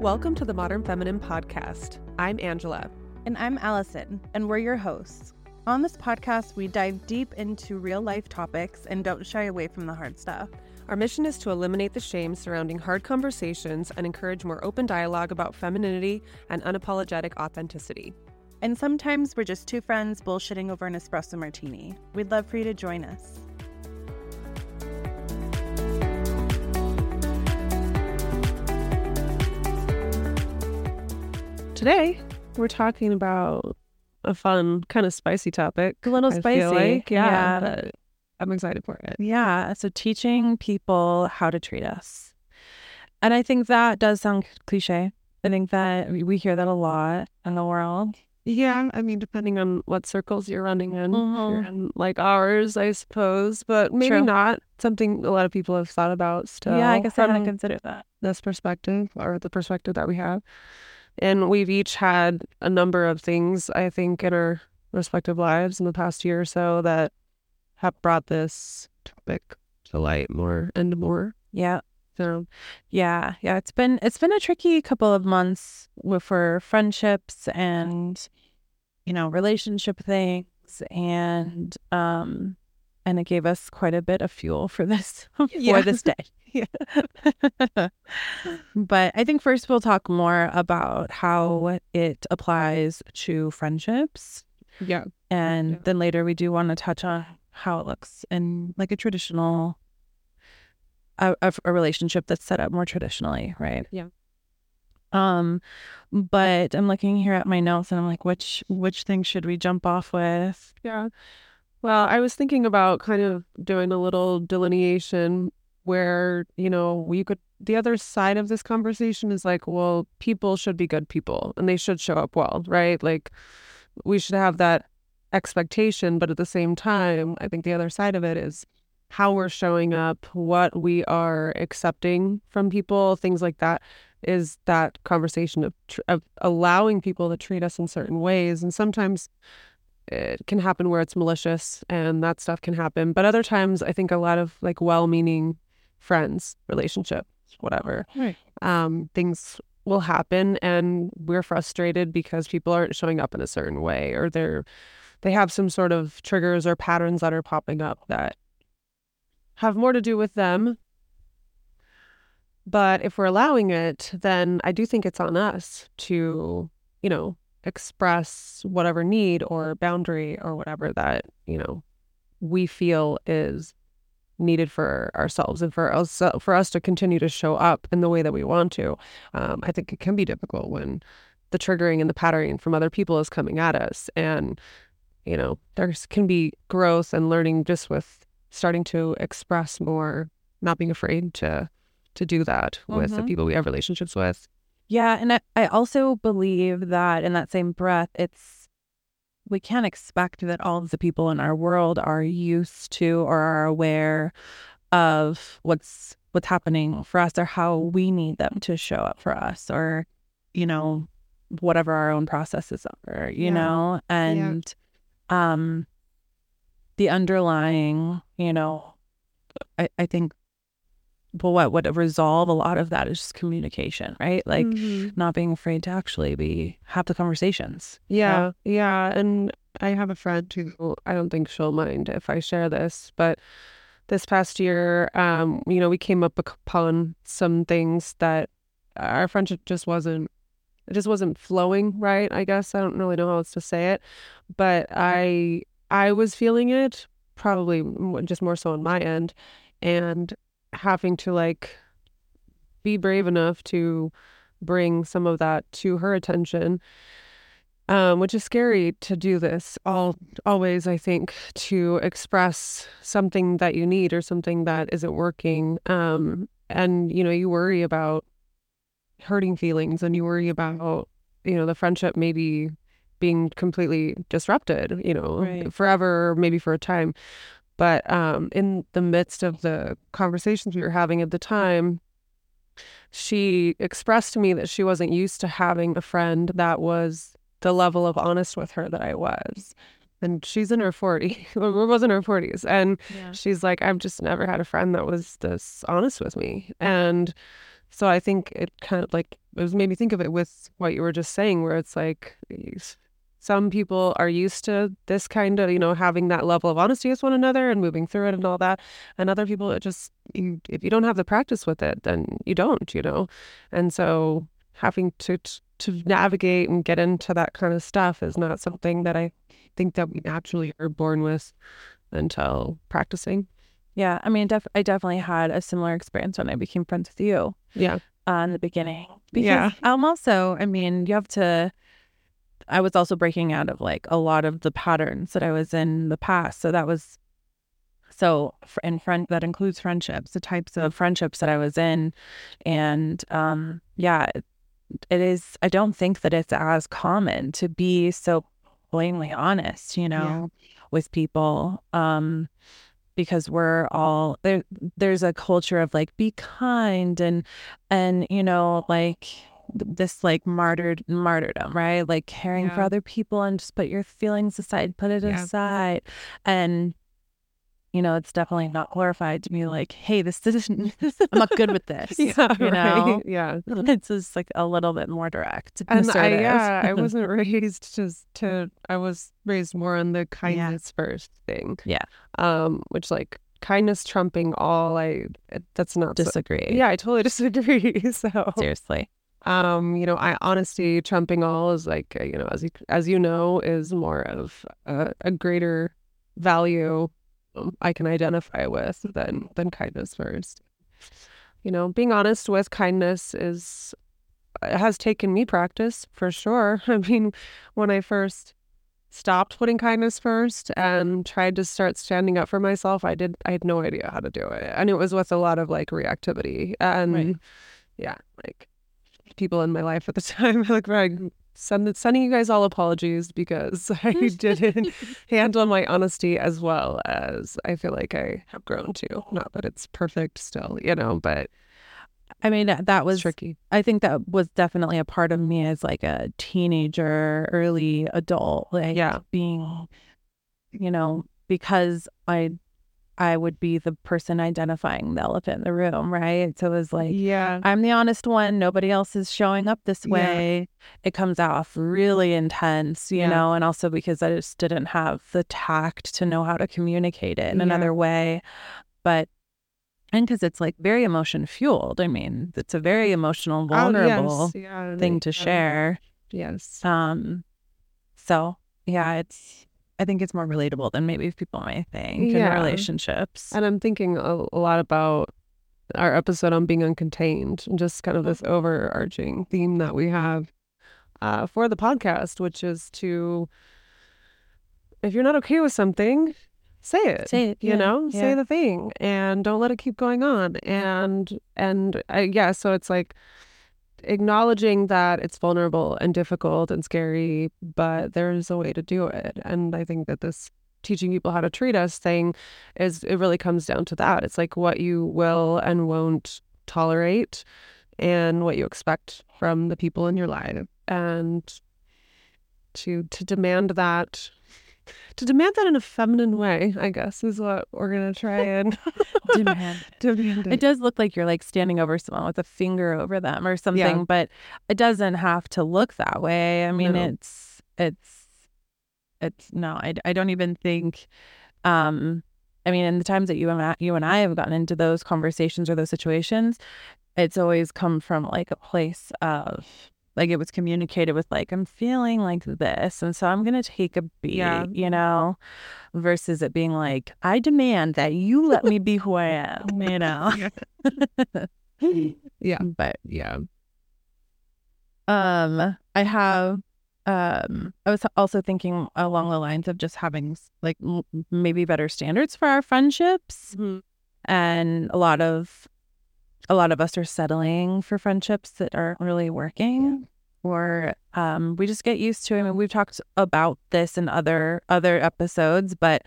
Welcome to the Modern Feminine Podcast. I'm Angela. And I'm Allison, and we're your hosts. On this podcast, we dive deep into real life topics and don't shy away from the hard stuff. Our mission is to eliminate the shame surrounding hard conversations and encourage more open dialogue about femininity and unapologetic authenticity. And sometimes we're just two friends bullshitting over an espresso martini. We'd love for you to join us. Today, we're talking about a fun, kind of spicy topic. A little I spicy. like. Yeah. Yeah. but I'm excited for it. Yeah. So teaching people how to treat us. And I think that does sound cliche. I think that we hear that a lot in the world. Yeah, I mean, depending on what circles you're running in, Mhm. you're in like ours, I suppose, but maybe True. not. Something a lot of people have thought about still. yeah, I guess I hadn't considered that. this perspective or the perspective that we have. And we've each had a number of things, I think, in our respective lives in the past year or so that have brought this topic to light more and more. Yeah. So, Yeah, yeah, it's been it's been a tricky couple of months with for friendships and you know relationship things and um and it gave us quite a bit of fuel for this for Yeah. this day. Yeah. but I think first we'll talk more about how it applies to friendships yeah. and Yeah. then later we do want to touch on how it looks in like a traditional a, a, a relationship that's set up more traditionally, right? Yeah. Um, but I'm looking here at my notes and I'm like, which which thing should we jump off with? Yeah. Well, I was thinking about kind of doing a little delineation where, you know, we could, the other side of this conversation is like, well, people should be good people and they should show up well, right? Like, we should have that expectation. But at the same time, I think the other side of it is how we're showing up, what we are accepting from people, things like that. Is that conversation of, tr- of allowing people to treat us in certain ways. And sometimes it can happen where it's malicious and that stuff can happen. But other times, I think a lot of like well meaning friends, relationships, whatever, Right. um, things will happen and we're frustrated because people aren't showing up in a certain way or they're they have some sort of triggers or patterns that are popping up that have more to do with them but if we're allowing it then i do think it's on us to you know express whatever need or boundary or whatever that you know we feel is needed for ourselves and for us for us to continue to show up in the way that we want to. Um, i think it can be difficult when the triggering and the patterning from other people is coming at us. And you know there can be growth and learning just with starting to express more not being afraid to to do that with the Mhm. people we have relationships with. Yeah, and I, I also believe that in that same breath, it's we can't expect that all of the people in our world are used to or are aware of what's what's happening for us or how we need them to show up for us or you know whatever our own processes are you Yeah. know and um the underlying you know I, I think well what would resolve a lot of that is just communication right like Mhm. not being afraid to actually be have the conversations Yeah, yeah. And I have a friend who I don't think she'll mind if I share this, but this past year, um, you know, we came up upon some things that our friendship just wasn't it just wasn't flowing right, I guess. I don't really know how else to say it. But I I was feeling it probably just more so on my end and having to like be brave enough to bring some of that to her attention um, which is scary to do this all always i think to express something that you need or something that isn't working um, and you know you worry about hurting feelings and you worry about you know the friendship maybe being completely disrupted you know Right. forever maybe for a time but um, in the midst of the conversations we were having at the time she expressed to me that she wasn't used to having a friend that was the level of honest with her that I was. And she's in her 40s, or was in her 40s. And Yeah. she's like, I've just never had a friend that was this honest with me. And So I think it kind of like it was made me think of it with what you were just saying, where it's like some people are used to this kind of, you know, having that level of honesty with one another and moving through it and all that. And other people, it just, you, if you don't have the practice with it, then you don't, you know? And so having to, to navigate and get into that kind of stuff is not something that I think that we naturally are born with until practicing. Yeah, I mean, def- I definitely had a similar experience when I became friends with you. Yeah, uh, in the beginning. Because yeah, I'm also, I mean, you have to. I was also breaking out of like a lot of the patterns that I was in the past. So that was, so in friend that includes friendships, the types of friendships that I was in, and um, yeah, it, it is. I don't think that it's as common to be so plainly honest, you know, yeah. with people. Um, because we're all there there's a culture of like be kind and and you know like this like martyred martyrdom right like caring yeah. for other people and just put your feelings aside put it yeah. aside and you know, it's definitely not glorified to be like, hey, this isn't, I'm not good with this. yeah. You know? Right. Yeah. It's just like a little bit more direct. And I, yeah, I wasn't raised to, to, I was raised more on the kindness yeah. first thing. Yeah. Um, which like kindness trumping all, I, that's not, disagree. So, yeah, I totally disagree. So seriously. Um, you know, I honesty trumping all is like, uh, you know, as you, as you know, is more of a, a greater value I can identify with than than kindness first. You know, being honest with kindness is has taken me practice for sure. I mean, when I first stopped putting kindness first and tried to start standing up for myself, I did I had no idea how to do it. And it was with a lot of like reactivity and right. yeah, like people in my life at the time like send, sending you guys all apologies because I didn't handle my honesty as well as I feel like I have grown to. Not that it's perfect still, you know, but I mean, that was tricky. I think that was definitely a part of me as like a teenager, early adult, like yeah. being, you know, because I I would be the person identifying the elephant in the room, right? So it was like, yeah, I'm the honest one. Nobody else is showing up this way. Yeah. It comes off really intense, you yeah. know, and also because I just didn't have the tact to know how to communicate it in yeah. another way. But, and because it's like very emotion fueled. I mean, it's a very emotional, vulnerable oh, yes. thing to share. Yes. Um, so yeah, it's, I think it's more relatable than maybe people might think yeah. in relationships. And I'm thinking a, a, lot about our episode on being uncontained and just kind of this mm-hmm. overarching theme that we have uh, for the podcast, which is to, if you're not okay with something, say it. Say it. You yeah. know, yeah. say the thing, and don't let it keep going on. And and I, yeah, so it's like acknowledging that it's vulnerable and difficult and scary, but there's a way to do it. And I think that this teaching people how to treat us thing is it really comes down to that. It's like what you will and won't tolerate and what you expect from the people in your life. And to to demand that to demand that in a feminine way, I guess, is what we're gonna try and demand. demand it. it. does look like you're like standing over someone with a finger over them or something, yeah. but it doesn't have to look that way. I mean, no. it's it's it's no, I, I don't even think. Um, I mean, in the times that you and I, you and I have gotten into those conversations or those situations, it's always come from like a place of like it was communicated with like i'm feeling like this and so i'm gonna take a beat yeah. you know versus it being like i demand that you let me be who i am you know yeah but yeah um i have um i was also thinking along the lines of just having like maybe better standards for our friendships mm-hmm. and a lot of a lot of us are settling for friendships that aren't really working or um, we just get used to it. I mean, we've talked about this in other other episodes, but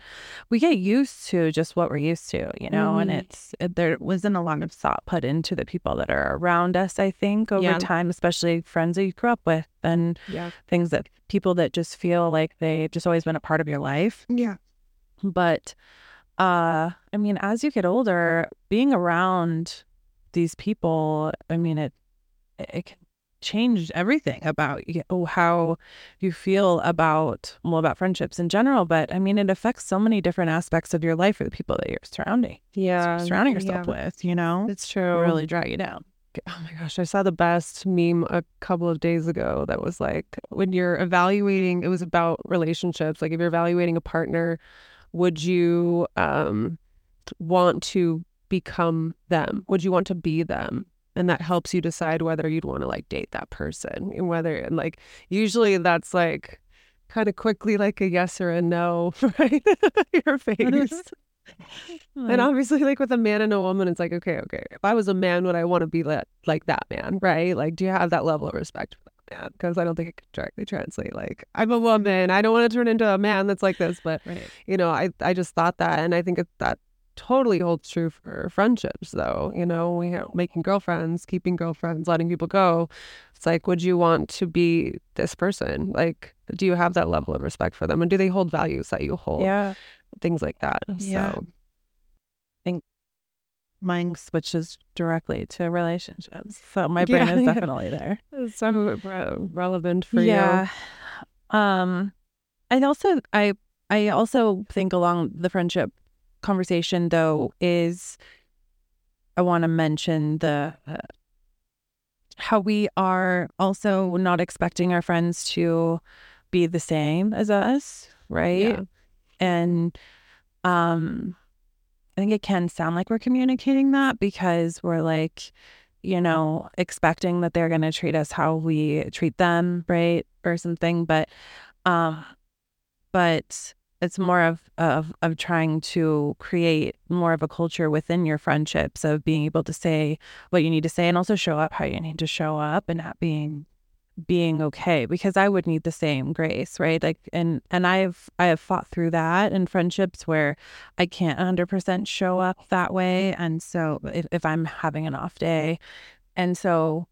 we get used to just what we're used to, you know. Mm. And it's it, there wasn't a lot of thought put into the people that are around us. I think over yeah. time, especially friends that you grew up with, and yeah. things that people that just feel like they've just always been a part of your life. Yeah, but uh, I mean, as you get older, being around these people, I mean, it it can change everything about you, oh, how you feel about well about friendships in general. But I mean, it affects so many different aspects of your life for the people that you're surrounding, Yeah. surrounding yourself yeah. with. You know, It's true. really drag you down. Oh my gosh, I saw the best meme a couple of days ago that was like when you're evaluating, it was about relationships. Like if you're evaluating a partner, would you um want to become them? Would you want to be them? And that helps you decide whether you'd want to like date that person and whether and like usually that's like kind of quickly like a yes or a no, right? Your face. And obviously, like with a man and a woman, it's like, okay, okay. If I was a man, would I want to be that like that man, right? Like, do you have that level of respect for that man? Because I don't think it can directly translate. Like, I'm a woman. I don't want to turn into a man that's like this, but right. you know, I I just thought that, and I think that totally holds true for friendships, though. You know, we have making girlfriends, keeping girlfriends, letting people go. It's like, would you want to be this person? Like, do you have that level of respect for them, and do they hold values that you hold? Yeah. Things like that. Yeah. So. I think mine switches directly to relationships. So my brain Yeah, is yeah. definitely there. It's so re- relevant for you. yeah. Um I also I I also think along the friendship conversation though is I want to mention the uh, how we are also not expecting our friends to be the same as us, right? Yeah. And um I think it can sound like we're communicating that because we're like, you know, expecting that they're going to treat us how we treat them, right? Or something, but um but it's more of of of trying to create more of a culture within your friendships of being able to say what you need to say and also show up how you need to show up and not being being okay because I would need the same grace, right? Like and and I've I have fought through that in friendships where I can't 100% show up that way. And so if, if I'm having an off day. And so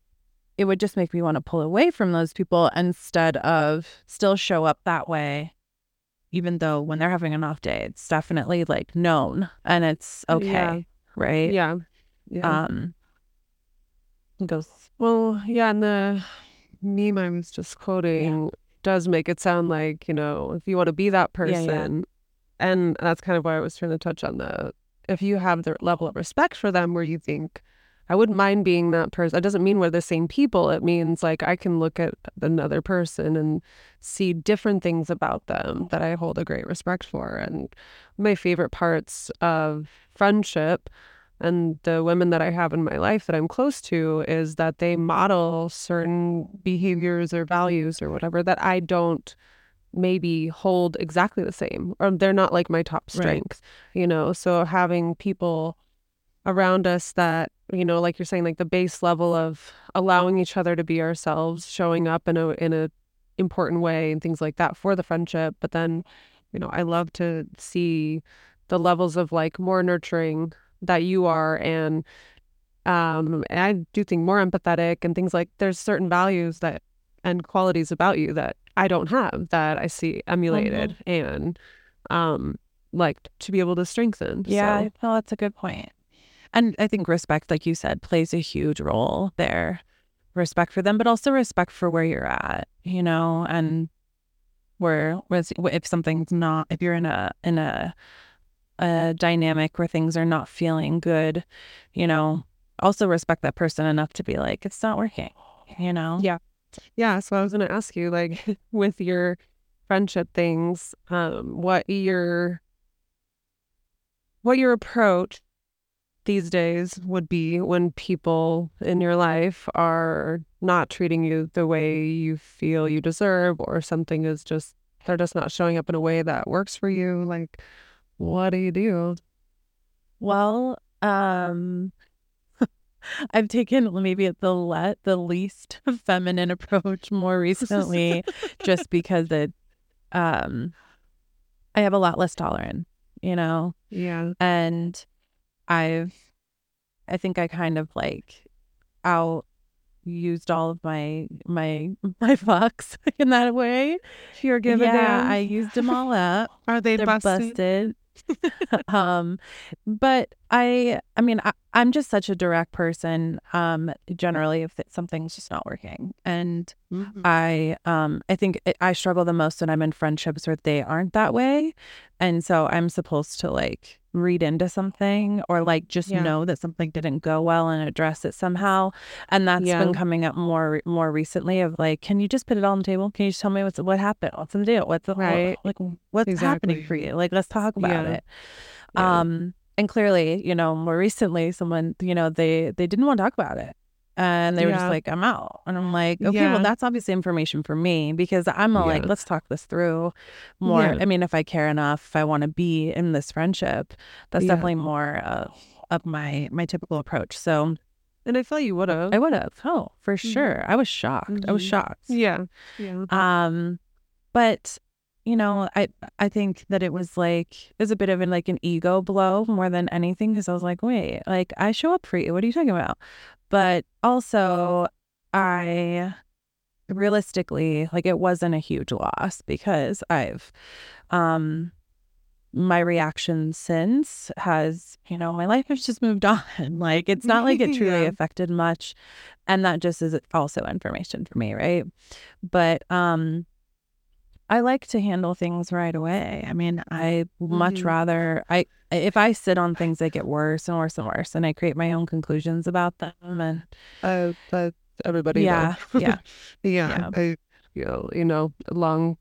it would just make me want to pull away from those people instead of still show up that way even though when they're having an off day it's definitely like known and it's okay, Yeah. right? Yeah. Yeah. Um it goes well, yeah. And the meme I was just quoting does make it sound like, you know, if you want to be that Yeah, yeah. person, and that's kind of why I was trying to touch on the, if you have the level of respect for them where you think, I wouldn't mind being that person. It doesn't mean we're the same people. It means like I can look at another person and see different things about them that I hold a great respect for. And my favorite parts of friendship and the women that I have in my life that I'm close to is that they model certain behaviors or values or whatever that I don't maybe hold exactly the same or they're not like my top Right. strength, you know. So having people around us that, you know, like you're saying like the base level of allowing each other to be ourselves, showing up in a in a important way and things like that for the friendship, but then, you know, I love to see the levels of like more nurturing that you are and um and I do think more empathetic and things like there's certain values that and qualities about you that I don't have that I see emulated and um like to be able to strengthen. Yeah, So, no, that's a good point. And I think respect, like you said, plays a huge role there. Respect for them, but also respect for where you're at, you know, and where whereas if something's not, if you're in a in a a dynamic where things are not feeling good, you know, also respect that person enough to be like, it's not working, you know. Yeah. yeah, so I was going to ask you like with your friendship things, um what your what your approach these days would be when people in your life are not treating you the way you feel you deserve or something is just they're just not showing up in a way that works for you like what do you do? Well, um I've taken maybe the le- the least feminine approach more recently just because it um I have a lot less tolerance, you know, yeah. And I've I think I kind of like out used all of my my my fucks in that way. you're giving yeah, them I used them all up are they they're busted, busted. um, but I I mean I, I'm just such a direct person um generally if something's just not working and Mhm. I um I think I struggle the most when I'm in friendships where they aren't that way and so I'm supposed to like read into something or like just Yeah. know that something didn't go well and address it somehow and that's Yeah. been coming up more more recently of like can you just put it all on the table can you just tell me what's what happened what's the deal what's the Right. like what's happening for you like let's talk about Yeah. it um, and clearly, you know, more recently, someone, you know, they they didn't want to talk about it, and they were just like, "I'm out," and I'm like, "Okay, Yeah. well, that's obviously information for me because I'm a, like, let's talk this through more. Yeah. I mean, if I care enough, if I want to be in this friendship, that's Yeah. definitely more of of my my typical approach. So And I thought you would have. I would have, oh, for Mhm. sure. I was shocked. I was Mhm. shocked. Yeah. Yeah. Um, but you know, I I think that it was like it was a bit of an like an ego blow more than anything because I was like, wait, like I show up for you. What are you talking about? But also, I realistically like it wasn't a huge loss because I've um my reaction since has you know my life has just moved on like it's not like it truly Yeah. affected much and that just is also information for me right but um i like to handle things right away i mean i much Mhm. rather i if i sit on things they get worse and worse and worse and i create my own conclusions about them and Uh, everybody. yeah yeah yeah. Yeah. I feel, you know, long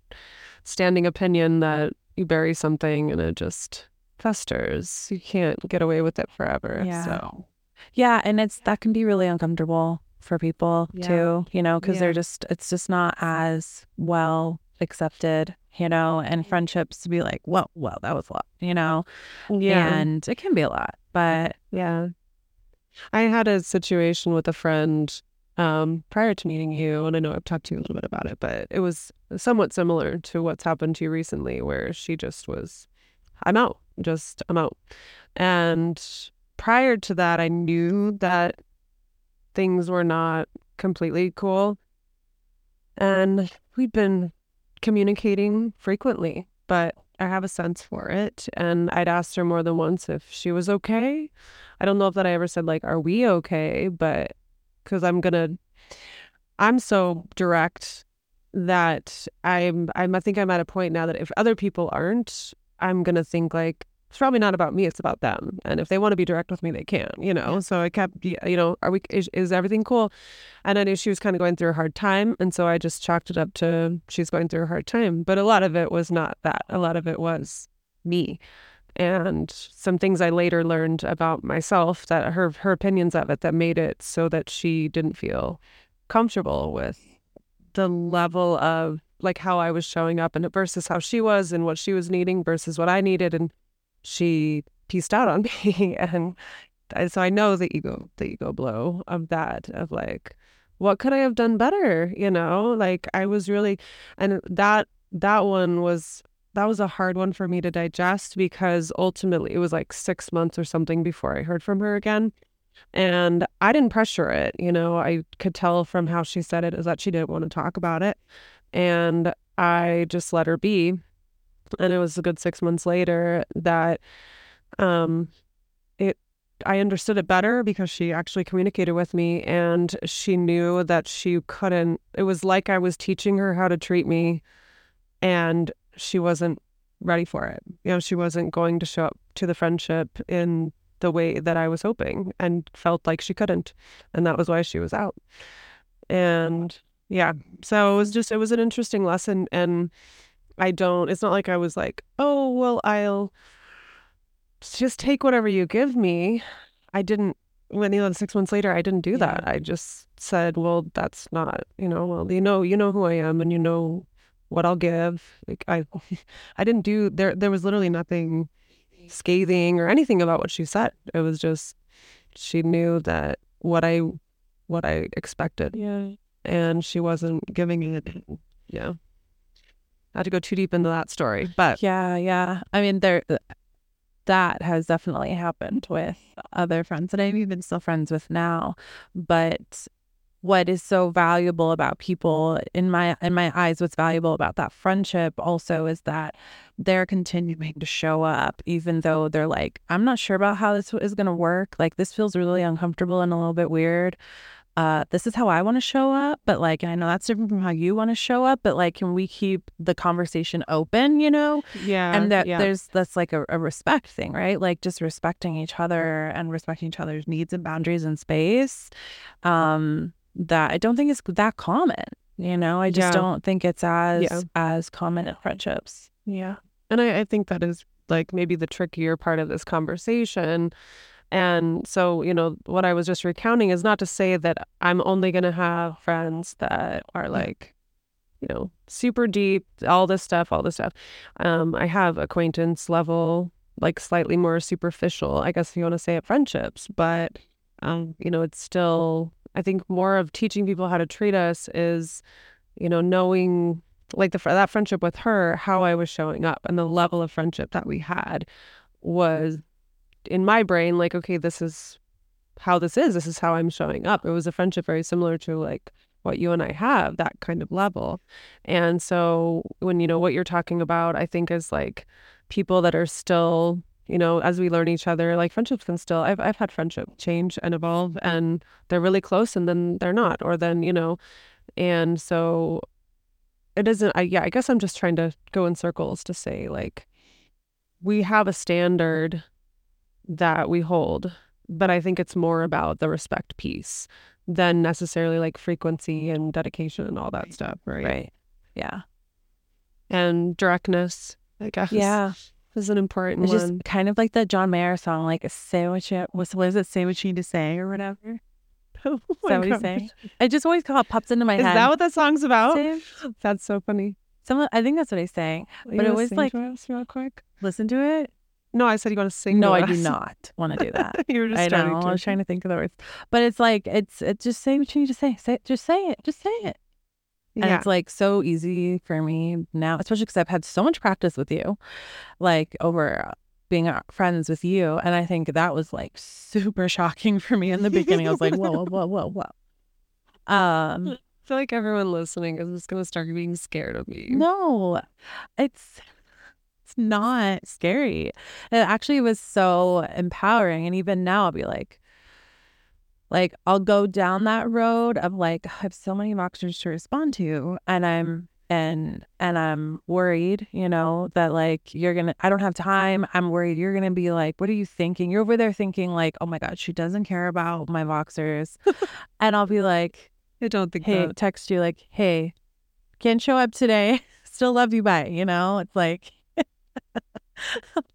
standing opinion that you bury something and it just festers. You can't get away with it forever. Yeah. So Yeah, and it's that can be really uncomfortable for people Yeah. too, you know, because Yeah. they're just it's just not as well accepted, you know, and friendships to be like, well, well, that was a lot, you know, yeah. and it can be a lot, but Yeah. I had a situation with a friend um, prior to meeting you, and I know I've talked to you a little bit about it, but it was somewhat similar to what's happened to you recently, where she just was, I'm out, just I'm out. And prior to that, I knew that things were not completely cool. And we'd been communicating frequently, but I have a sense for it. And I'd asked her more than once if she was okay. I don't know if that I ever said, like, are we okay? But because I'm gonna, I'm so direct that I'm, I'm, I think I'm at a point now that if other people aren't, I'm gonna think like, it's probably not about me, it's about them. And if they want to be direct with me, they can, you know? So I kept, you know, are we, is, is everything cool? And I knew she was kind of going through a hard time. And so I just chalked it up to she's going through a hard time. But a lot of it was not that. A lot of it was me. And some things I later learned about myself that her her opinions of it that made it so that she didn't feel comfortable with the level of like how I was showing up and versus how she was and what she was needing versus what I needed and she pieced out on me and so I know the ego the ego blow of that of like what could I have done better you know? Like I was really and that that one was that was a hard one for me to digest because ultimately it was like 6 months or something before I heard from her again and I didn't pressure it you know? I could tell from how she said it is that she didn't want to talk about it and I just let her be and it was a good 6 months later that um it I understood it better because she actually communicated with me and she knew that she couldn't it was like I was teaching her how to treat me and she wasn't ready for it. You know, she wasn't going to show up to the friendship in the way that I was hoping and felt like she couldn't. And that was why she was out. And yeah, so it was just, it was an interesting lesson. And I don't, it's not like I was like, oh, well, I'll just take whatever you give me. I didn't, when you know, six months later, I didn't do that. I just said, well, that's not, you know, well, you know, you know who I am and you know what I'll give. Like I, I didn't do there. There was literally nothing scathing or anything about what she said. It was just she knew that what I, what I expected, yeah, and she wasn't giving it. Yeah, not to go too deep into that story, but yeah, yeah. I mean, there that has definitely happened with other friends that I'm even still friends with now, but what is so valuable about people in my in my eyes what's valuable about that friendship also is that they're continuing to show up even though they're like i'm not sure about how this is going to work. Like this feels really uncomfortable and a little bit weird uh this is how i want to show up but like i know that's different from how you want to show up but like can we keep the conversation open you know Yeah. and that yeah. there's that's like a, a respect thing right like just respecting each other and respecting each other's needs and boundaries and space um that i don't think is that common you know i just Yeah. don't think it's as Yeah. as common in friendships Yeah. And I, I think that is like maybe the trickier part of this conversation. And so, you know, what I was just recounting is not to say that I'm only going to have friends that are like, you know, super deep, all this stuff, all this stuff. Um, I have acquaintance level, like slightly more superficial, I guess if you want to say it, friendships. But, um, you know, it's still, I think more of teaching people how to treat us is, you know, knowing like the that friendship with her, how I was showing up and the level of friendship that we had was in my brain like, okay, this is how this is. This is how I'm showing up. It was a friendship very similar to like what you and I have, that kind of level. And so when you know what you're talking about, I think is like people that are still, you know, as we learn each other, like friendships can still I've I've had friendship change and evolve and they're really close and then they're not, or then, you know, and so it isn't I yeah, I guess I'm just trying to go in circles to say like we have a standard that we hold, but I think it's more about the respect piece than necessarily like frequency and dedication and all that stuff, right? right yeah And directness, I guess. yeah Is an important it's just kind of like the john mayer song like say what you what's it say what you need to say or whatever Oh is that what he's saying it just always kind of pops into my Is head Is that what that song's about? That's so funny. Someone, I think that's what he's saying. But it was like- real quick. Listen to it. No, I said you want to sing. no, to I do not want to do that. you were just I starting know. to. I was trying to think of the words, but it's like it's it. Just say what you need to say. Say just say it. Just say it. And yeah. it's like so easy for me now, especially because I've had so much practice with you, like over being uh, friends with you. And I think that was like super shocking for me in the beginning. I was like, whoa, whoa, whoa, whoa, whoa. Um, I feel like everyone listening is just gonna start being scared of me. no, it's it's not scary. It actually was so empowering. And even now, I'll be like, like I'll go down that road of like oh, I have so many Voxers to respond to, and I'm and and I'm worried, you know, that like you're gonna I don't have time. I'm worried you're gonna be like, what are you thinking? You're over there thinking like, oh my god, she doesn't care about my Voxers, and I'll be like, I don't think hey, that. text you like, hey, can't show up today. Still love you, bye. You know, it's like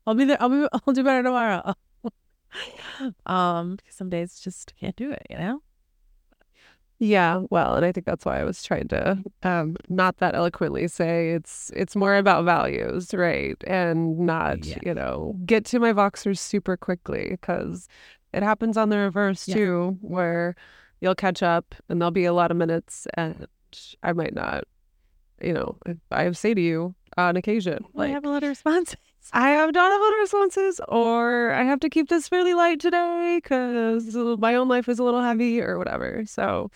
I'll be there. I'll be. I'll do better tomorrow. um, because some days just can't do it. You know. Yeah, well, and I think that's why I was trying to um not that eloquently say it's it's more about values, right? And not, Yeah. you know, get to my Voxers super quickly because it happens on the reverse Yeah. too, where you'll catch up and there'll be a lot of minutes and I might not, you know, I say to you on occasion, I have a lot of responses. I have not lot of responses, or I have to keep this fairly light today because my own life is a little heavy or whatever. So,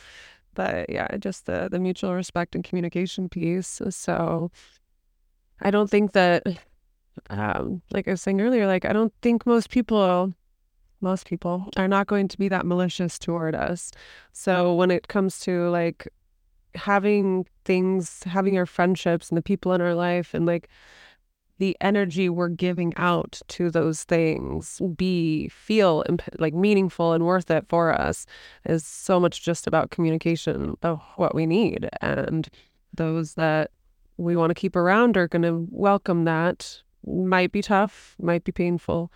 but yeah, just the the mutual respect and communication piece. So, I don't think that, um, like I was saying earlier, like I don't think most people, most people are not going to be that malicious toward us. So when it comes to like having things, having our friendships and the people in our life, and like the energy we're giving out to those things be feel imp- like meaningful and worth it for us is so much just about communication of what we need. And those that we want to keep around are going to welcome that. Might be tough might be painful.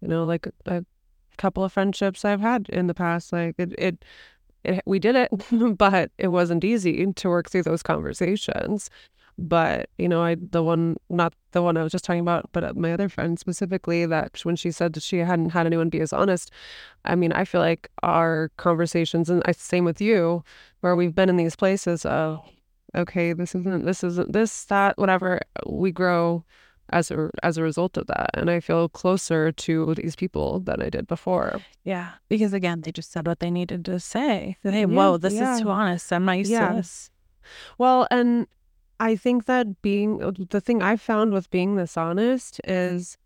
You know like a couple of friendships i've had in the past like it, it it, we did it, but it wasn't easy to work through those conversations. But you know, I the one not the one I was just talking about, but uh, my other friend specifically that when she said that she hadn't had anyone be as honest, I mean, I feel like our conversations and I same with you, where we've been in these places of, okay, this isn't this isn't this that whatever we grow as a as a result of that and i feel closer to these people than i did before Yeah. Because again, they just said what they needed to say. Hey, whoa, this yeah. is too honest. I'm not used Yeah. to this. well and i think that being the thing i found with being this honest mm-hmm. is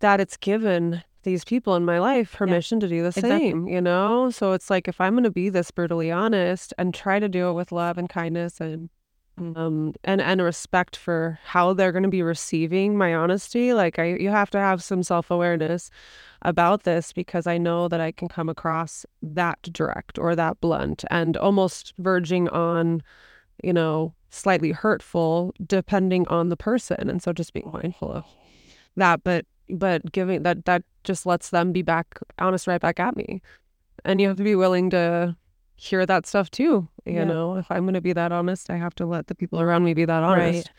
that it's given these people in my life permission to do the Exactly. same you know so it's like if i'm going to be this brutally honest and try to do it with love and kindness and um and and respect for how they're going to be receiving my honesty like i you have to have some self-awareness about this because i know that i can come across that direct or that blunt and almost verging on you know slightly hurtful depending on the person. And so just being mindful of that but but giving that that just lets them be back honest right back at me. And you have to be willing to hear that stuff too you Yeah. know if i'm going to be that honest i have to let the people around me be that honest Right.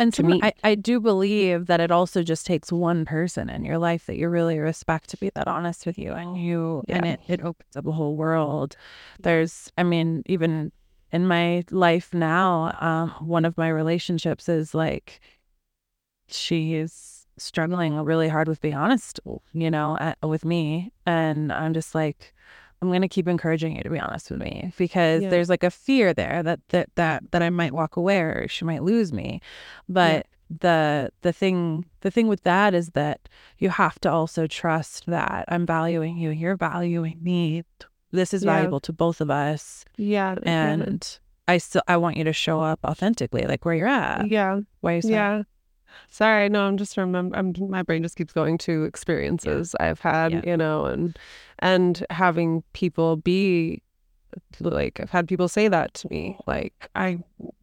And to me. I, I do believe that it also just takes one person in your life that you really respect to be that honest with you and you and it, it opens up a whole world. There's I mean, even in my life now, um, one of my relationships is like she is struggling really hard with being honest, you know, at, with me. And I'm just like, I'm gonna keep encouraging you to be honest with me because Yeah. there's like a fear there that that that that I might walk away or she might lose me. But the the thing the thing with that is that you have to also trust that I'm valuing you, you're valuing me. This is Yeah. valuable to both of us. yeah yeah. And I still I want you to show up authentically, like where you're at. yeah Why you yeah sorry no i'm just remember i'm my brain just keeps going to experiences i've had Yeah. you know and and having people be like i've had people say that to me like i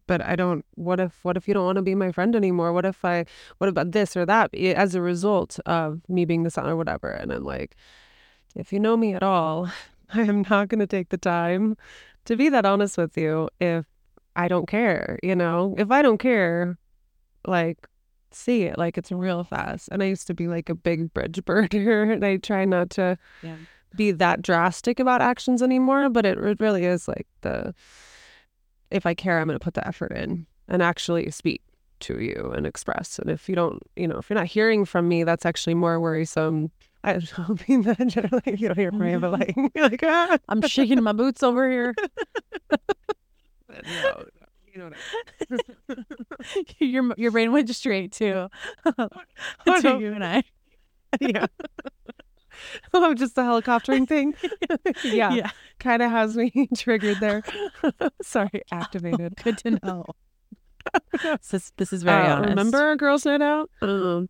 but i don't what if what if you don't want to be my friend anymore? What if i what about this or that? As a result of me being this or whatever and i'm like if you know me at all i am not going to take the time to be that honest with you if i don't care you know? If i don't care like see it like it's real fast and i used to be like a big bridge burner and i try not to Yeah. be that drastic about actions anymore but it, it really is like the if i care i'm going to put the effort in and actually speak to you and express and if you don't you know if you're not hearing from me that's actually more worrisome I'm hoping that generally you don't hear from me but like like ah. I'm shaking my boots over here. no, you know what I your your brain went straight to, to you and I. yeah. oh, just the helicoptering thing. yeah, Yeah. kind of has me triggered there. Sorry, activated. Good to know. this, this is very Uh, honest. remember our girls' night out? Um,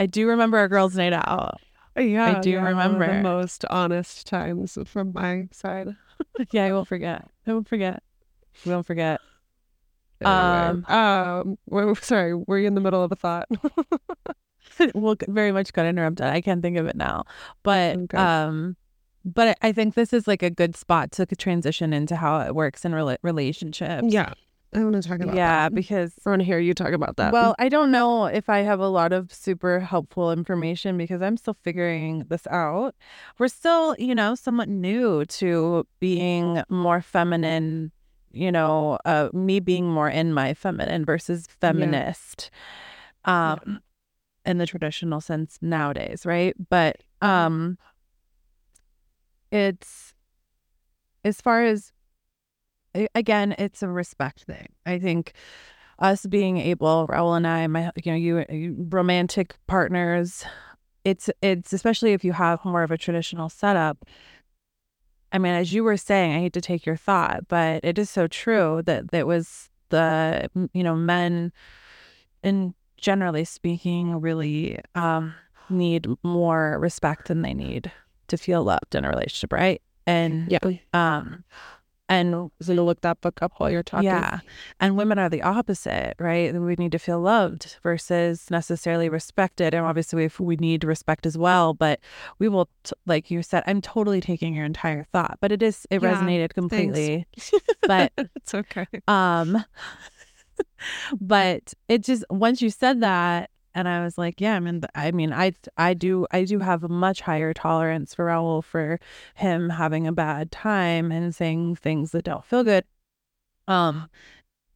I do remember our girls' night out. yeah, I do yeah, remember. the most honest times from my side. yeah, I won't forget. I won't forget. We won't forget. Anyway, um, well, sorry, were you in the middle of a thought? well, very much got interrupted. I can't think of it now, but Okay. um, but I think this is like a good spot to transition into how it works in rela- relationships. yeah, I want to talk about that. yeah, that. because I want to hear you talk about that. Well, I don't know if I have a lot of super helpful information because I'm still figuring this out. We're still, you know, somewhat new to being more feminine, you know, uh, me being more in my feminine versus feminist um in the traditional sense nowadays, right? But um it's as far as again, it's a respect thing. I think us being able, Raul and I, my you know, you, you romantic partners, it's it's especially if you have more of a traditional setup. I mean, as you were saying, I hate to take your thought, but it is so true that that was the you know men, in generally speaking, really um, need more respect than they need to feel loved in a relationship, right? And yeah, um, and so to look that book up while you're talking. yeah. And women are the opposite, right? We need to feel loved versus necessarily respected. And obviously, if we need respect as well, but we will, t- like you said, I'm totally taking your entire thought, but it is, it Yeah, resonated completely. But, it's okay. um, but it just, once you said that, and I was like, yeah, I mean, I mean, I, I do, I do have a much higher tolerance for Raul for him having a bad time and saying things that don't feel good. Um,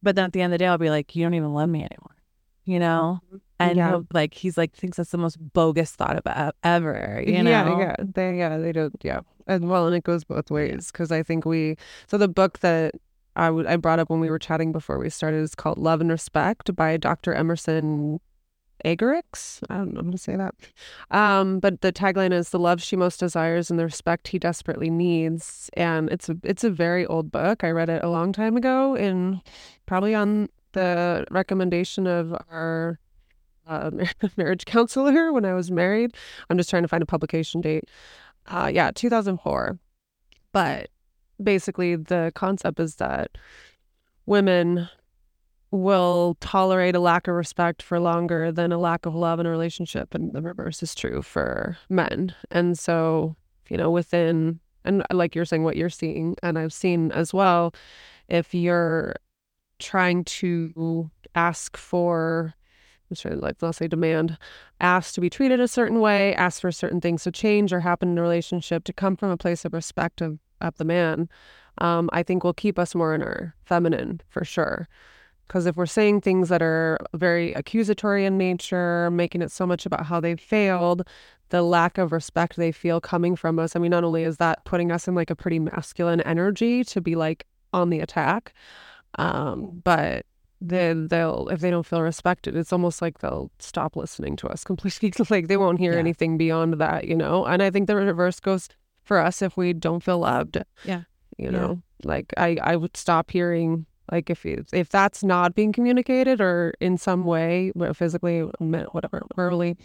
but then at the end of the day, I'll be like, you don't even love me anymore, you know? and Yeah. like he's like thinks that's the most bogus thought about ever. You know? Yeah, yeah, they, yeah, they don't, yeah, and well, and it goes both ways because I think we. So the book that I would I brought up when we were chatting before we started is called Love and Respect by Dr. Emerson Eggerichs. I don't know how to say that. Um, but the tagline is the love she most desires and the respect he desperately needs. And it's a it's a very old book. I read it a long time ago in probably on the recommendation of our uh, marriage counselor when I was married. I'm just trying to find a publication date. Uh, yeah, 2004. But basically, the concept is that women will tolerate a lack of respect for longer than a lack of love in a relationship. And the reverse is true for men. And so, you know, within, and like you're saying, what you're seeing, and I've seen as well, if you're trying to ask for, I'm to like, let's say demand, ask to be treated a certain way, ask for certain things to change or happen in a relationship to come from a place of respect of, of the man, um, I think will keep us more in our feminine for sure. Because if we're saying things that are very accusatory in nature, making it so much about how they failed, the lack of respect they feel coming from us, I mean, not only is that putting us in like a pretty masculine energy to be like on the attack, um, but then they'll, if they don't feel respected, it's almost like they'll stop listening to us completely. like they won't hear Yeah. anything beyond that, you know? And I think the reverse goes for us if we don't feel loved. Yeah. You Yeah. know, like I, I would stop hearing like if you, if that's not being communicated or in some way, physically, whatever, verbally,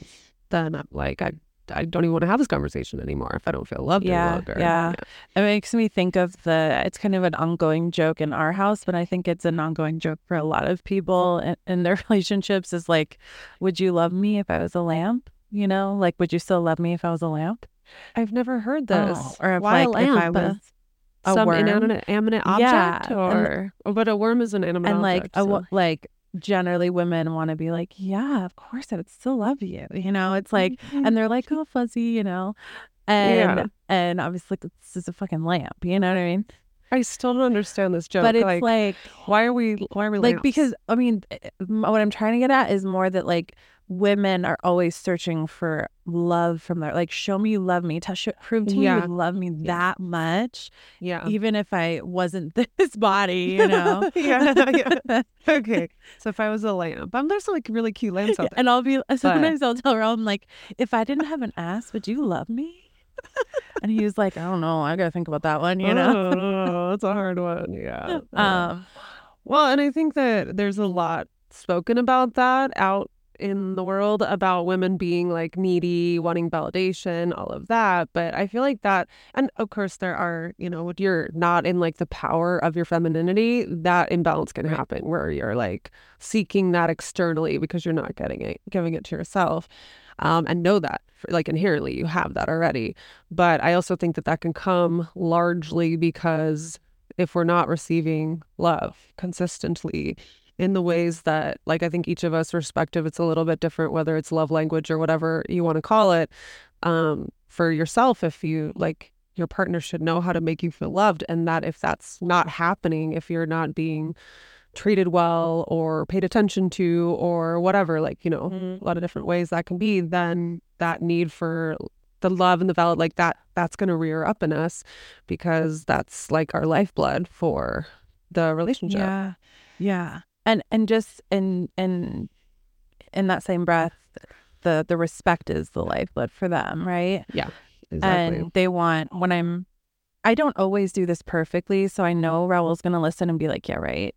then I'm like I I don't even want to have this conversation anymore if I don't feel loved Yeah, any longer. yeah. It makes me think of the, it's kind of an ongoing joke in our house, but I think it's an ongoing joke for a lot of people in, in their relationships is like, would you love me if I was a lamp? You know, like, would you still love me if I was a lamp? I've never heard oh, this. Oh, or if, Why a like, if I lamp? was a some worm. inanimate, inanimate Yeah, object, and- or but a worm is an animate and like, object. a, so- like, generally women want to be like, yeah, of course I would still love you. You know, it's like, and they're like, oh, fuzzy, you know, and Yeah. and obviously this is a fucking lamp. You know what I mean? I still don't understand this joke. but it's like, like why are we? Why are we like lamps? because i mean eh, what i'm trying to get at is more that like women are always searching for love from their like show me you love me to show, prove to me Yeah. you love me that much yeah, even if i wasn't this body you know Yeah, yeah. okay. So if I was a lamp, um, there's like really cute lamps out there. and i'll be sometimes i'll tell i'm like if i didn't have an ass would you love me and he was like i don't know i gotta think about that one you know oh, that's a hard one. Yeah. um Well, and I think that there's a lot spoken about that out in the world about women being like needy, wanting validation, all of that. But I feel like that, and of course, there are, you know, when you're not in like the power of your femininity, that imbalance can Right. happen where you're like seeking that externally because you're not getting it, giving it to yourself. Um, and know that like inherently you have that already. But I also think that that can come largely because if we're not receiving love consistently in the ways that like i think each of us respective it's a little bit different whether it's love language or whatever you want to call it um for yourself if you like your partner should know how to make you feel loved and that if that's not happening if you're not being treated well or paid attention to or whatever like you know a lot of different ways that can be then that need for the love and the valid like that that's going to rear up in us because that's like our lifeblood for the relationship Yeah. Yeah. And and just in in in that same breath, the the respect is the lifeblood for them, right? Yeah, exactly And they want when I'm I don't always do this perfectly, so I know Raul's gonna listen and be like, Yeah, right.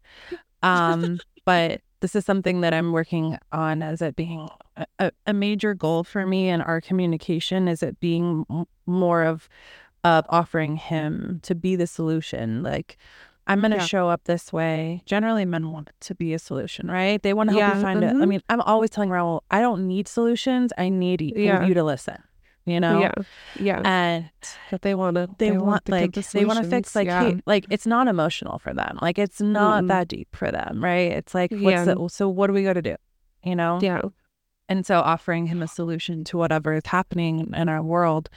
Um, but this is something that I'm working on as it being a- a, a major goal for me in our communication is it being more of of offering him to be the solution. Like I'm gonna Yeah. show up this way. Generally, men want it to be a solution, right? They want to help Yeah, you find it. I mm-hmm. mean, I'm always telling Raul, I don't need solutions. I need Yeah. you to listen. You know, yeah yeah and that they want to they, want to like the they want to fix like hey, like it's not emotional for them. Like it's not Mm-mm. that deep for them, right? It's like what's the, so what do we got to do? You know, yeah and so offering him a solution to whatever is happening in our world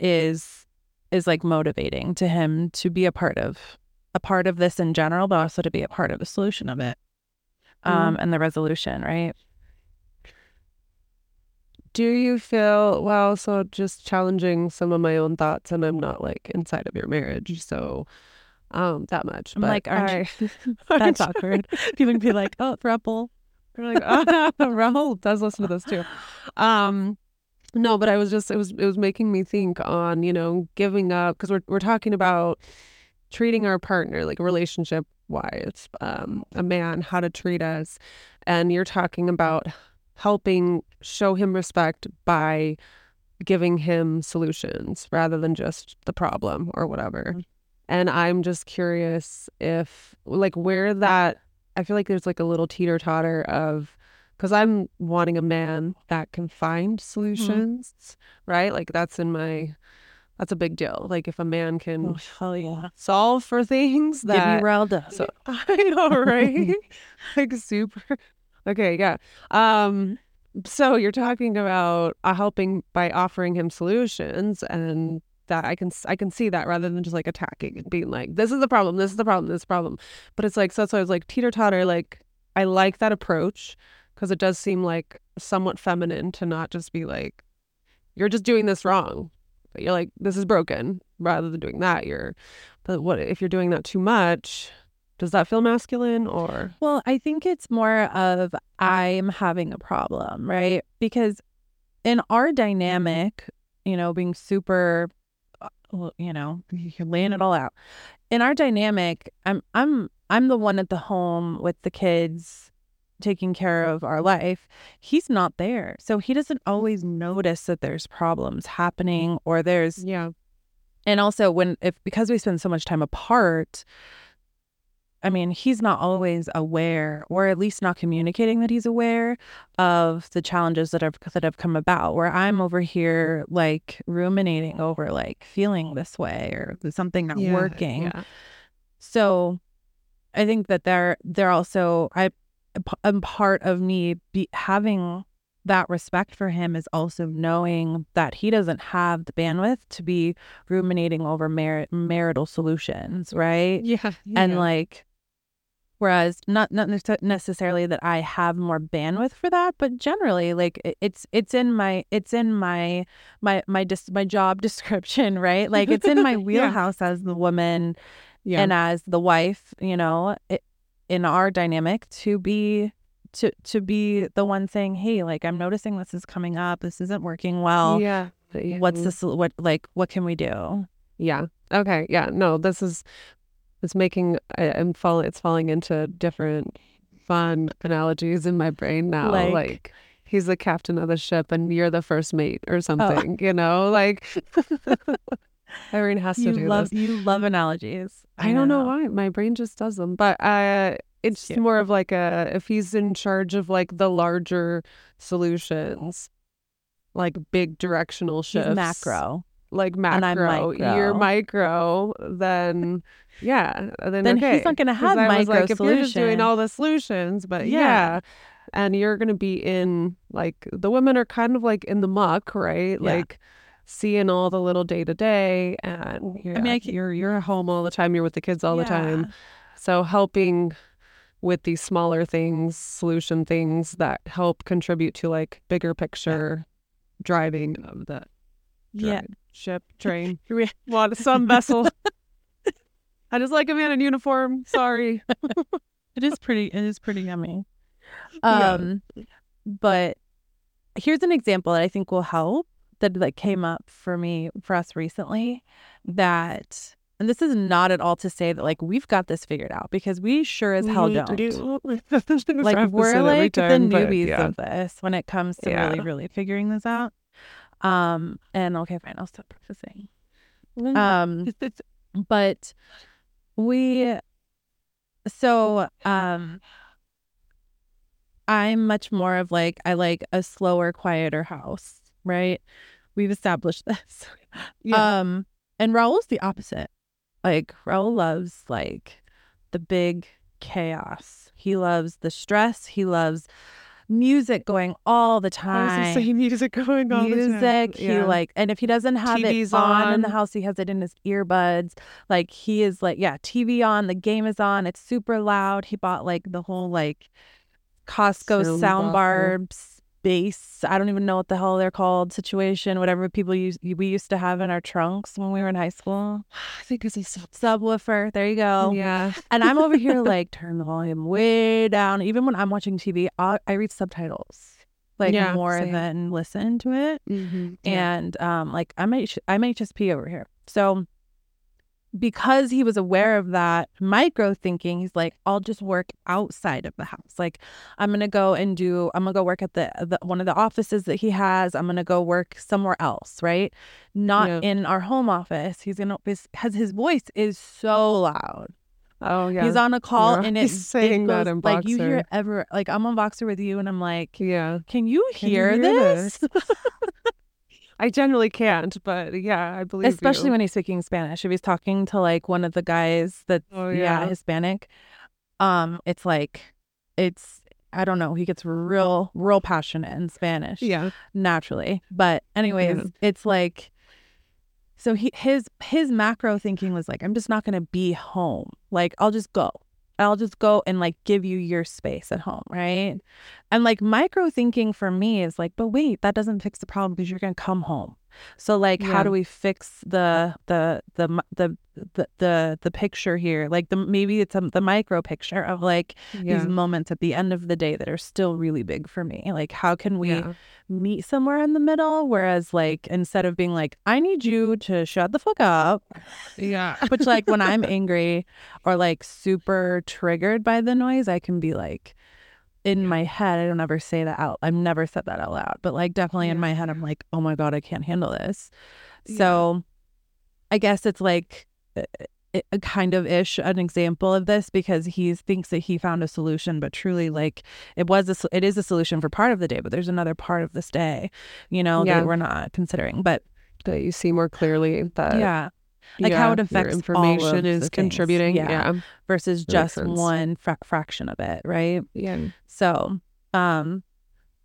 is is like motivating to him to be a part of a part of this in general, but also to be a part of the solution of it. Um and the resolution, right? do you feel well? So just challenging some of my own thoughts, and I'm not like inside of your marriage, so um that much. I'm but like, aren't I- That's awkward. People can be like, oh, throuple. We're like, oh, does listen to this too. Um, no, but I was just it was it was making me think on you know giving up because we're we're talking about treating our partner like relationship wise, um, a man how to treat us, and you're talking about helping show him respect by giving him solutions rather than just the problem or whatever. And I'm just curious if like where that I feel like there's like a little teeter totter of because I'm wanting a man that can find solutions, right? Like that's in my that's a big deal. Like if a man can Oh, hell yeah. solve for things Give that me riled up. so I know, right? like super. Okay, yeah. Um. So you're talking about uh, helping by offering him solutions, and that I can I can see that rather than just like attacking and being like, "This is the problem. This is the problem. This is the problem." But it's like so that's why I was like teeter totter. Like I like that approach because it does seem like somewhat feminine to not just be like, "You're just doing this wrong." You're like, "This is broken," rather than doing that. You're, but what if you're doing that too much? Does that feel masculine or? Well, I think it's more of I'm having a problem, right? Because in our dynamic, you know, being super, uh, you know, you're laying it all out. In our dynamic, I'm I'm I'm the one at the home with the kids taking care of our life. He's not there. So he doesn't always notice that there's problems happening or there's Yeah. and also when if because we spend so much time apart i mean he's not always aware or at least not communicating that he's aware of the challenges that have that have come about where i'm over here like ruminating over like feeling this way or something not working Yeah. so i think that they're they're also i am part of me be having that respect for him is also knowing that he doesn't have the bandwidth to be ruminating over mar- marital solutions right Yeah. and like whereas not not necessarily that i have more bandwidth for that but generally like it's it's in my it's in my my my dis- my job description right like it's in my Yeah. wheelhouse as the woman yeah. and as the wife you know it, in our dynamic to be to to be the one saying hey like i'm noticing this is coming up this isn't working well yeah. yeah. what's mm-hmm. this what like what can we do Yeah. Okay. Yeah. No, this is it's making I, I'm falling it's falling into different fun analogies in my brain now. Like? Like, he's the captain of the ship and you're the first mate Oh. or something, you know? Like Irene has to you do love this. you love analogies I don't know why. My brain just does them. But uh it's Cute. more of like a if he's in charge of like the larger solutions, like big directional He's shifts. macro Like And I'm macro. You're micro. micro, then yeah. Then, then okay. he's not gonna have I micro like, if you're just doing all the solutions, but Yeah. yeah. And you're gonna be in like the women are kind of like in the muck, right? Yeah. Like seeing all the little day to day and you're, I mean, I you're you're at home all the time, you're with the kids all the time. So helping with these smaller things, solution things that help contribute to like bigger picture driving of the Yeah. ship, train, water, some vessel. I just like a man in uniform. Sorry. It is pretty. It is pretty yummy. Yeah. Um, but here's an example that I think will help. That like came up for me for us recently. That and this is not at all to say that like we've got this figured out because we sure as hell don't. Like we're like the newbies yeah. of this when it comes to Yeah. really really figuring this out. Um, and okay, fine, I'll stop prefacing. Mm-hmm. Um, but we so um i'm much more of like i like a slower quieter house right we've established this Yeah. um and raul's the opposite like raul loves like the big chaos he loves the stress he loves music going all the I was time saying music going on. music. He like, and if he doesn't have TV's it on, in the house, he has it in his earbuds. Like he is like, yeah, TV on, the game is on, it's super loud. He bought like the whole like Costco Sound sound bar. bar, s- base. I don't even know what the hell they're called. Situation, whatever people use we used to have in our trunks when we were in high school. I think it's a sub- Subwoofer. There you go. yeah. And I'm over here like turn the volume way down. Even when I'm watching TV, I, I read subtitles like Yeah, more same. than listen to it. Mm-hmm. And um, like I'm H- I'm HSP over here, so because he was aware of that micro thinking, he's like, I'll just work outside of the house. Like I'm gonna go and do. I'm gonna go work at the, the one of the offices that he has. I'm gonna go work somewhere else, right? Not Yeah. in our home office. He's gonna because his voice is so loud. Oh yeah. He's on a call Yeah, and it's saying that in like you hear Voxer. ever like I'm on Voxer with you and I'm like, yeah. can you Can you hear, hear this? I generally can't, but yeah, I believe Especially you. when he's speaking Spanish. If he's talking to like one of the guys that's Oh, yeah. yeah. Hispanic, um, it's like it's I don't know. He gets real, real passionate in Spanish Yeah. naturally. But anyways, Yeah. it's like so he his his macro thinking was like, I'm just not gonna be home. Like I'll just go. I'll just go and like give you your space at home, right? And like micro thinking for me is like, but wait, that doesn't fix the problem because you're gonna come home. So like, how do we fix the the the the the the, the picture here? Like the maybe it's a, the micro picture of like Yeah. these moments at the end of the day that are still really big for me. Like, how can we yeah. meet somewhere in the middle? Whereas, like, instead of being like, I need you mm-hmm. to shut the fuck up, Yeah. which, like, when I'm angry or like super triggered by the noise, I can be like, in my head, I don't ever say that out. I've never said that out loud, but like, definitely in my head, I'm like, oh my God, I can't handle this. Yeah. So, I guess it's like, a- kind of ish an example of this because he thinks that he found a solution but truly like it was a, it is a solution for part of the day but there's another part of this day you know Yeah. that we're not considering but That you see more clearly that yeah like how it affects your all of information is contributing. Yeah. Yeah. versus That just one fra- fraction of it right Yeah. so um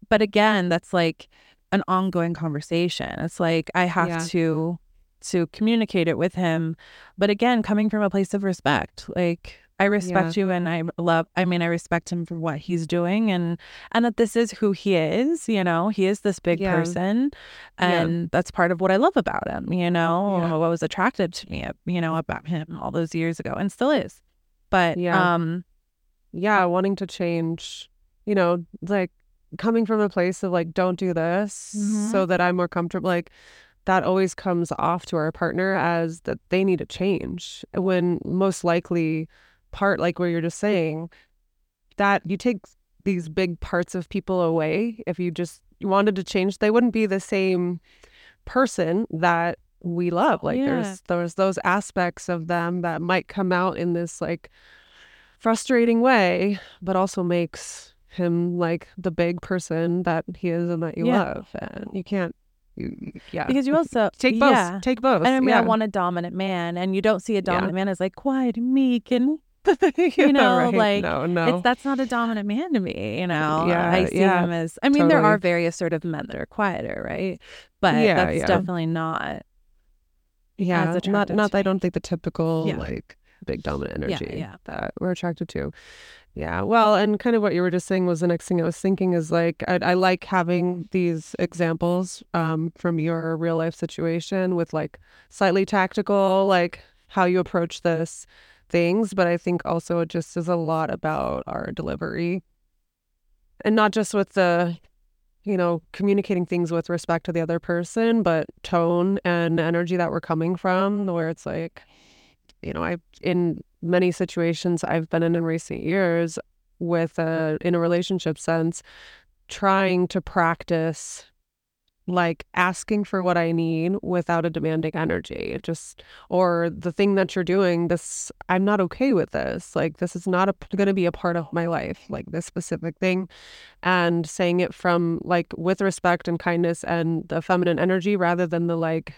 but again that's like an ongoing conversation it's like i have Yeah. to to communicate it with him but again coming from a place of respect like i respect you and i love i mean i respect him for what he's doing and and that this is who he is you know he is this big Yeah. person Yeah. and that's part of what i love about him you know Yeah. what was attractive to me you know about him all those years ago and still is but Yeah. um yeah, wanting to change, you know, like coming from a place of like, don't do this Mhm. so that I'm more comfortable. Like, that always comes off to our partner as that they need to change when most likely part, like where you're just mm. saying, that you take these big parts of people away. If you just wanted to change, they wouldn't be the same person that we love. Like Yeah. there's there's those aspects of them that might come out in this like frustrating way, but also makes him like the big person that he is and that you Yeah. love. And you can't you, yeah. because you also take both. yeah. Take both. And I mean, yeah. I want a dominant man, and you don't see a dominant man as like quiet meek, and Yeah, know, right. like, no, no. it's that's not a dominant man to me. You know, Yeah, I see yeah, him as. I mean, there are totally. various sort of men that are quieter, right? But Yeah, that's yeah. definitely not. yeah, not not I don't think the typical like big dominant energy yeah. that we're attracted to. Yeah, well, and kind of what you were just saying was the next thing I was thinking is like I, I like having these examples um, from your real life situation with like slightly tactical, like how you approach this things, but I think also it just is a lot about our delivery, and not just with the you know, communicating things with respect to the other person, but tone and energy that we're coming from, where it's like, you know, I in many situations I've been in in recent years with a in a relationship sense, trying to practice like asking for what I need without a demanding energy. Just or the thing that you're doing, this I'm not okay with this. Like this is not going to be a part of my life, like this specific thing and saying it from like with respect and kindness and the feminine energy rather than the like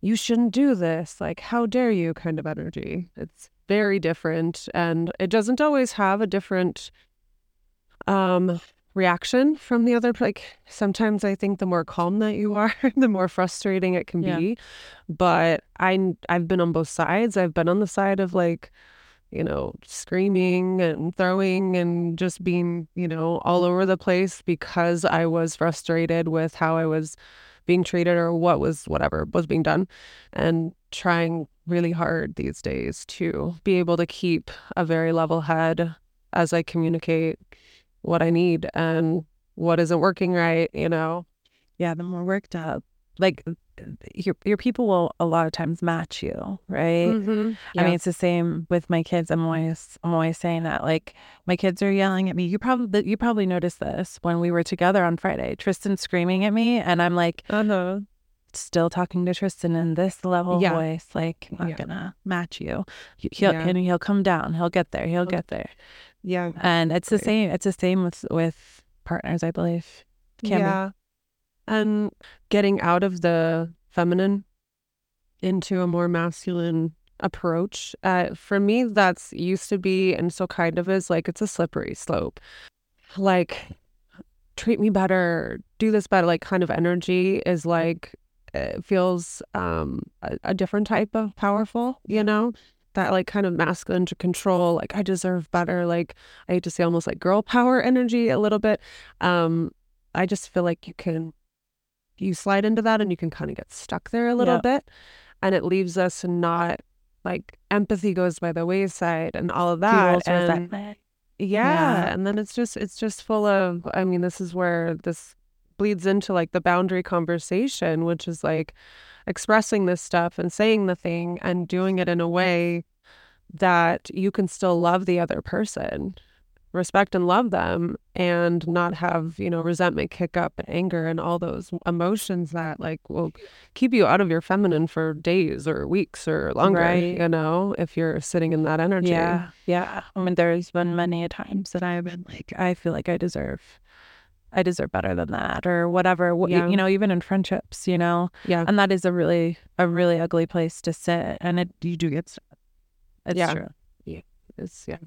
you shouldn't do this like how dare you kind of energy it's very different and it doesn't always have a different um reaction from the other like sometimes i think the more calm that you are the more frustrating it can Yeah. be. But i i've been on both sides. I've been on the side of like you know, screaming and throwing and just being, you know, all over the place because I was frustrated with how I was being treated or what was whatever was being done and trying really hard these days to be able to keep a very level head as I communicate what I need and what isn't working right, you know. Yeah, the more worked up. Like your your people will a lot of times match you, right? Mm-hmm. I mean, it's the same with my kids. I'm always I'm always saying that. Like my kids are yelling at me. You probably you probably noticed this when we were together on Friday. Tristan screaming at me, and I'm like, uh-huh. still talking to Tristan in this level Yeah. voice. Like, I'm not Yeah. gonna match you. He- He'll Yeah. and he'll come down. He'll get there. He'll get there. Yeah. And it's the same. It's the same with with partners, I believe. Can be. Yeah. And getting out of the feminine into a more masculine approach. Uh, for me, that's used to be and so kind of is like it's a slippery slope. Like, treat me better, do this better. Like, kind of energy is like, it feels um, a, a different type of powerful, you know? That like kind of masculine to control, like I deserve better. Like I hate to say almost like girl power energy a little bit. Um, I just feel like you can you slide into that and you can kind of get stuck there a little Yeah. bit and it leaves us not like empathy goes by the wayside and all of that and yeah, Yeah. and then it's just it's just full of I mean this is where this bleeds into like the boundary conversation which is like expressing this stuff and saying the thing and doing it in a way that you can still love the other person respect and love them and not have you know resentment kick up and anger and all those emotions that like will keep you out of your feminine for days or weeks or longer Right. you know if you're sitting in that energy Yeah, yeah. I mean, there's been many a times that I've been like, I feel like I deserve, I deserve better than that, or whatever. Wh- Yeah. You know, even in friendships, you know, yeah and that is a really, a really ugly place to sit, and it you do get stuck. It's Yeah. true. Yeah. It's yeah.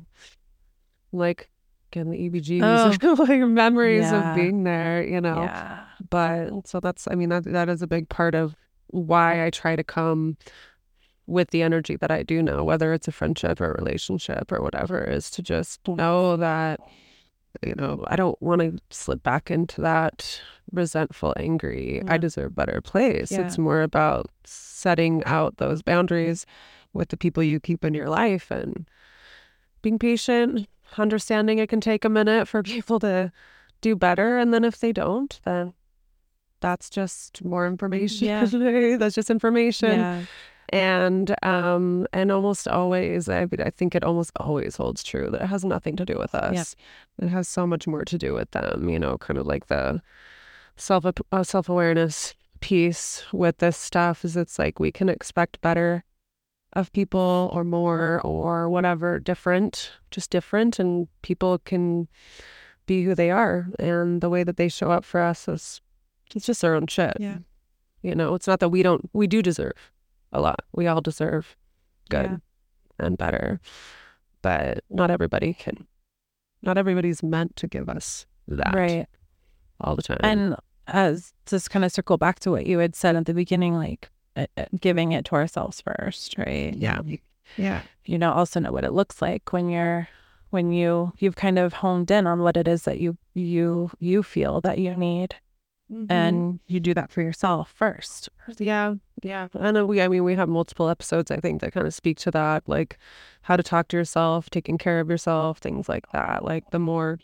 Like again, the EBGs, Oh. like memories Yeah. of being there, you know. Yeah, But so that's I mean that that is a big part of why I try to come with the energy that I do know, whether it's a friendship or a relationship or whatever, is to just know that you know, I don't want to slip back into that resentful, angry, I Yeah. deserve better place. Yeah. It's more about setting out those boundaries with the people you keep in your life and being patient, understanding it can take a minute for people to do better. And then if they don't, then that's just more mm, information. Yeah. that's just information. Yeah, And um and almost always I I think it almost always holds true that it has nothing to do with us. It has so much more to do with them, you know, kind of like the self uh, self-awareness piece with this stuff is it's like we can expect better of people or more or whatever different just different and people can be who they are and the way that they show up for us is it's just their own shit Yeah. you know it's not that we don't we do deserve a lot we all deserve good Yeah. and better but not everybody can not everybody's meant to give us that right. all the time And as just kind of circle back to what you had said at the beginning, like uh, uh, giving it to ourselves first, right? yeah yeah you know also know what it looks like when you're when you you've kind of honed in on what it is that you you you feel that you need Mm-hmm. and you do that for yourself first Yeah, yeah. I know we I mean we have multiple episodes I think that kind of speak to that, like how to talk to yourself, taking care of yourself, things like that. Like the more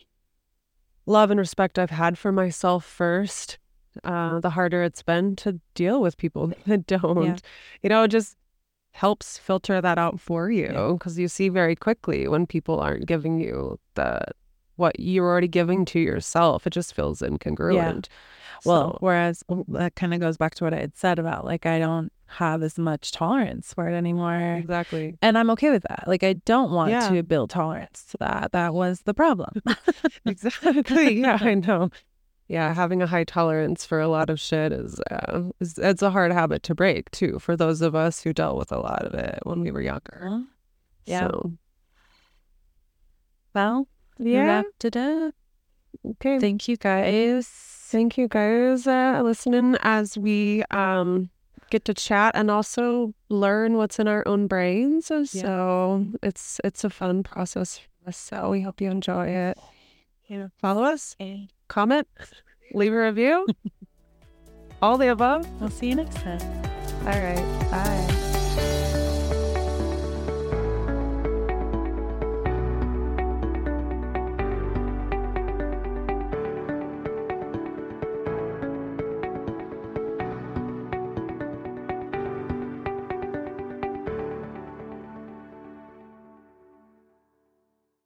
love and respect I've had for myself first, uh, the harder it's been to deal with people that don't. You know, it just helps filter that out for you because you see very quickly when people aren't giving you the what you're already giving to yourself. It just feels incongruent. Yeah. well So- whereas that kind of goes back to what i had said about like i don't have as much tolerance for it anymore exactly. and i'm okay with that like i don't want Yeah. to build tolerance to that that was the problem Exactly. Yeah, I know. Yeah, having a high tolerance for a lot of shit is, uh, is it's a hard habit to break too. For those of us who dealt with a lot of it when we were younger. Yeah. So, well yeah. wrapped it up Okay. thank you guys Thank you guys uh, listening as we um get to chat and also learn what's in our own brains. So it's it's a fun process for us. So we hope you enjoy it. You know, follow us, comment, leave a review. All the above. We'll see you next time. All right. Bye.